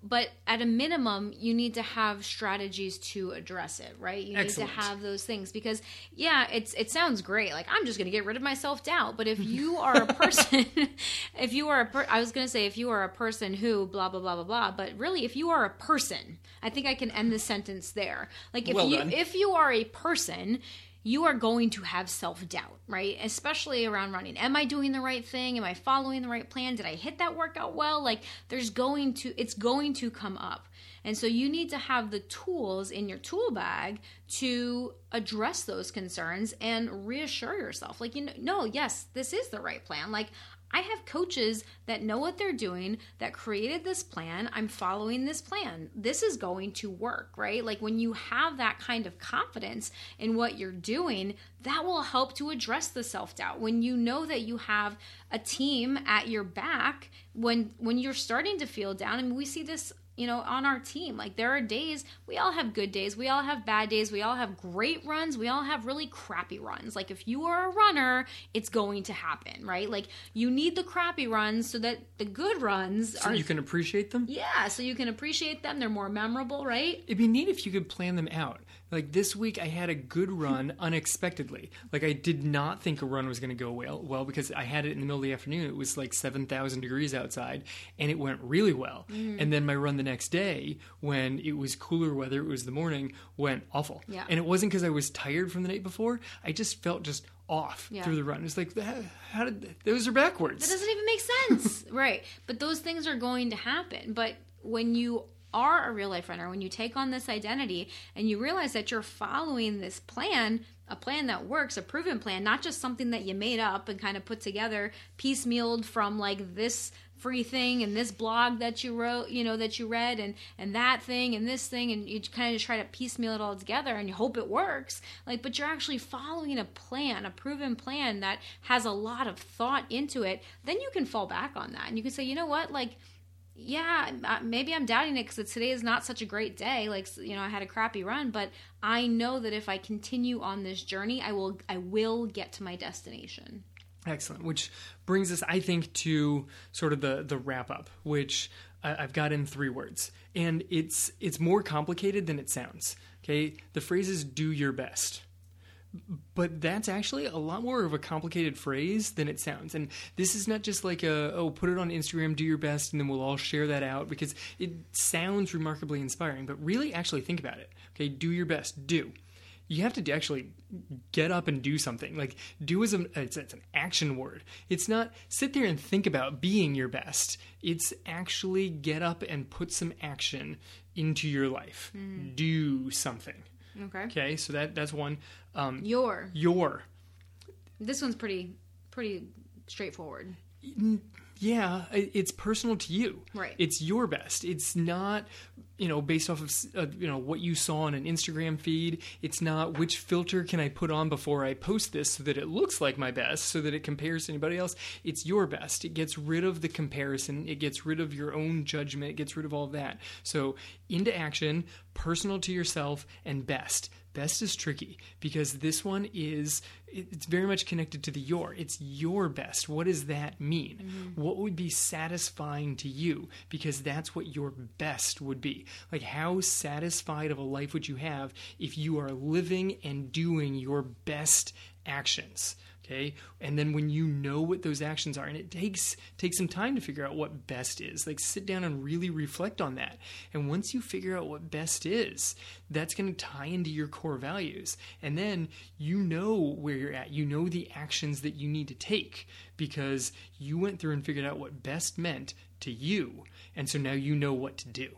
But at a minimum, you need to have strategies to address it, right? You Excellent. need to have those things because, yeah, it's it sounds great. Like I'm just going to get rid of my self doubt. But if you are a person, if you are a per- I was going to say if you are a person who blah blah blah blah blah. But really, if you are a person, I think I can end the sentence there. Like if Well you done. if you are a person you are going to have self doubt, right? Especially around running. Am I doing the right thing? Am I following the right plan? Did I hit that workout well? Like, there's going to, it's going to come up. And so you need to have the tools in your tool bag to address those concerns and reassure yourself. Like, you know, no, yes, this is the right plan. Like, I have coaches that know what they're doing, that created this plan. I'm following this plan. This is going to work, right? Like when you have that kind of confidence in what you're doing, that will help to address the self-doubt. When you know that you have a team at your back when when you're starting to feel down, and we see this you know, on our team. Like there are days, we all have good days, we all have bad days, we all have great runs, we all have really crappy runs. Like if you are a runner, it's going to happen, right? Like you need the crappy runs so that the good runs so are you can appreciate them yeah, so you can appreciate them. They're more memorable, right? It'd be neat if you could plan them out. Like this week, I had a good run unexpectedly. Like I did not think a run was going to go well, well because I had it in the middle of the afternoon. It was like seven thousand degrees outside, and it went really well. Mm. And then my run the next day, when it was cooler weather, it was the morning, went awful. Yeah. And it wasn't because I was tired from the night before. I just felt just off Yeah. through the run. It's like how, how did those are backwards? That doesn't even make sense. right. But those things are going to happen. But when you are a real life runner, when you take on this identity and you realize that you're following this plan, a plan that works, a proven plan, not just something that you made up and kind of put together, piecemealed from like this free thing and this blog that you wrote, you know, that you read and and that thing and this thing and you kind of try to piecemeal it all together and you hope it works. Like but you're actually following a plan, a proven plan that has a lot of thought into it. Then you can fall back on that and you can say, "You know what? Like yeah, maybe I'm doubting it because today is not such a great day. Like you know, I had a crappy run, but I know that if I continue on this journey, I will I will get to my destination. Excellent. Which brings us, I think, to sort of the the wrap up, which I've got in three words, and it's it's more complicated than it sounds. Okay, the phrase is "do your best." But that's actually a lot more of a complicated phrase than it sounds. And this is not just like a, oh, put it on Instagram, do your best, and then we'll all share that out because it sounds remarkably inspiring. But really, actually think about it. Okay, do your best. Do you have to actually get up and do something. Like do is an it's, it's an action word. It's not sit there and think about being your best. It's actually get up and put some action into your life. Hmm. Do something. Okay. Okay, so that that's one. Um, Your your this one's pretty pretty straightforward. yeah, it's personal to you. Right. It's your best. It's not, you know, based off of uh, you know what you saw on an Instagram feed. It's not which filter can I put on before I post this so that it looks like my best, so that it compares to anybody else. It's your best. It gets rid of the comparison. It gets rid of your own judgment. It gets rid of all of that. So into action, personal to yourself, and best. Best is tricky because this one is it's very much connected to the your. It's your best. What does that mean? Mm-hmm. What would be satisfying to you? Because that's what your best would be. Like how satisfied of a life would you have if you are living and doing your best actions? Okay? And then when you know what those actions are and it takes takes some time to figure out what best is. Like sit down and really reflect on that. And once you figure out what best is, that's going to tie into your core values. And then you know where you're at. You know the actions that you need to take because you went through and figured out what best meant to you. And so now you know what to do.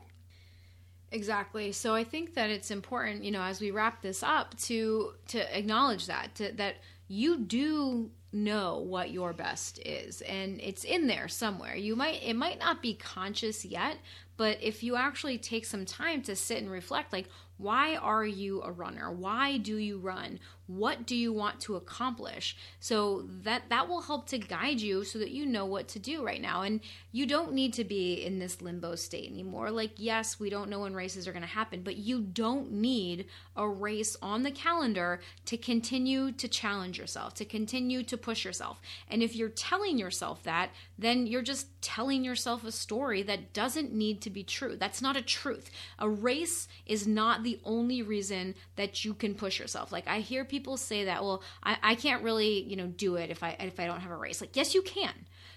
Exactly. So I think that it's important, you know, as we wrap this up to to acknowledge that to, that you do know what your best is and it's in there somewhere. You might it might not be conscious yet, but if you actually take some time to sit and reflect like why are you a runner? Why do you run? What do you want to accomplish? So that that will help to guide you so that you know what to do right now. And you don't need to be in this limbo state anymore. Like yes, we don't know when races are going to happen, but you don't need a race on the calendar to continue to challenge yourself, to continue to push yourself. And if you're telling yourself that, then you're just telling yourself a story that doesn't need to be true. That's not a truth. A race is not the only reason that you can push yourself. Like I hear people say that, well, I, I can't really, you know, do it if I if I don't have a race. Like, yes, you can.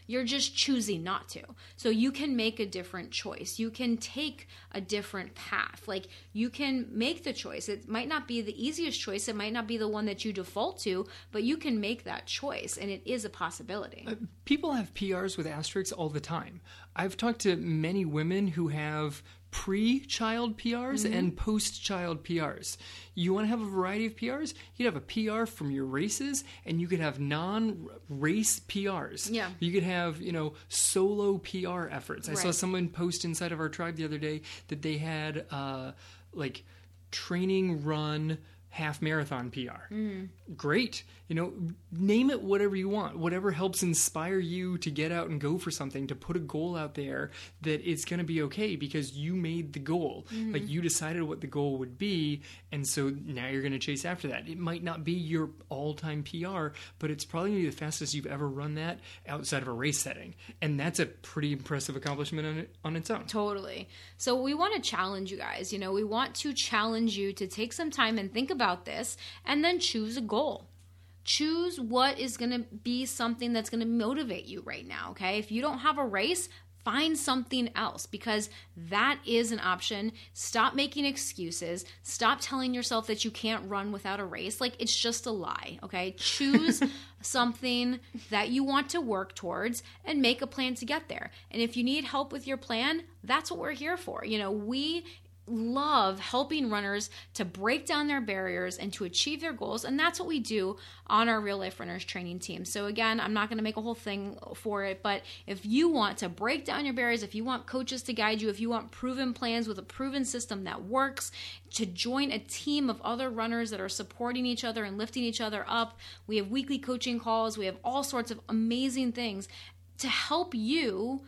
You're just choosing not to. So you can make a different choice. You can take a different path. Like you can make the choice. It might not be the easiest choice. It might not be the one that you default to, but you can make that choice and it is a possibility. Uh, people have PRs with asterisks all the time. I've talked to many women who have pre-child PRs mm-hmm. and post-child PRs. You want to have a variety of PRs? You could have a PR from your races, and you could have non-race PRs. Yeah. You could have you know solo PR efforts. I right. saw someone post inside of our tribe the other day that they had uh, like training run half marathon PR. Mm. Great. You know, name it whatever you want, whatever helps inspire you to get out and go for something, to put a goal out there that it's going to be okay because you made the goal. Mm-hmm. Like you decided what the goal would be, and so now you're going to chase after that. It might not be your all time PR, but it's probably going to be the fastest you've ever run that outside of a race setting. And that's a pretty impressive accomplishment on, on its own. Totally. So we want to challenge you guys. You know, we want to challenge you to take some time and think about this and then choose a goal choose what is going to be something that's going to motivate you right now, okay? If you don't have a race, find something else because that is an option. Stop making excuses. Stop telling yourself that you can't run without a race. Like it's just a lie, okay? Choose something that you want to work towards and make a plan to get there. And if you need help with your plan, that's what we're here for. You know, we love helping runners to break down their barriers and to achieve their goals. And that's what we do on our real life runners training team. So, again, I'm not going to make a whole thing for it, but if you want to break down your barriers, if you want coaches to guide you, if you want proven plans with a proven system that works, to join a team of other runners that are supporting each other and lifting each other up, we have weekly coaching calls, we have all sorts of amazing things to help you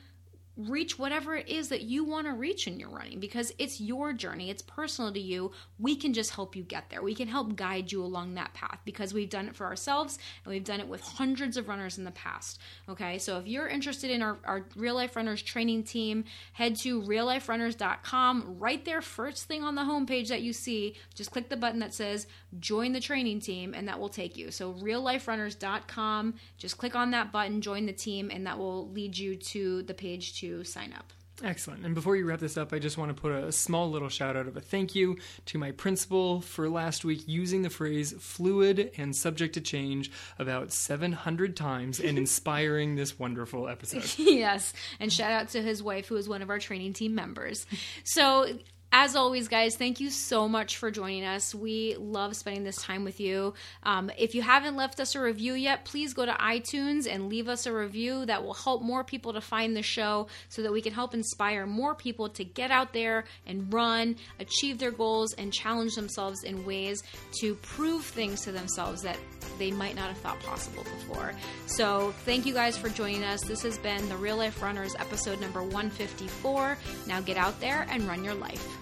reach whatever it is that you want to reach in your running because it's your journey, it's personal to you. We can just help you get there. We can help guide you along that path because we've done it for ourselves and we've done it with hundreds of runners in the past. Okay, so if you're interested in our, our real life runners training team, head to realliferunners.com. Right there, first thing on the homepage that you see, just click the button that says join the training team and that will take you. So realliferunners.com, just click on that button, join the team, and that will lead you to the page to sign up. Excellent. And before you wrap this up, I just want to put a small little shout out of a thank you to my principal for last week using the phrase fluid and subject to change about 700 times and inspiring this wonderful episode. yes. And shout out to his wife, who is one of our training team members. So, as always, guys, thank you so much for joining us. We love spending this time with you. Um, if you haven't left us a review yet, please go to iTunes and leave us a review. That will help more people to find the show so that we can help inspire more people to get out there and run, achieve their goals, and challenge themselves in ways to prove things to themselves that they might not have thought possible before. So, thank you guys for joining us. This has been the Real Life Runners episode number 154. Now get out there and run your life.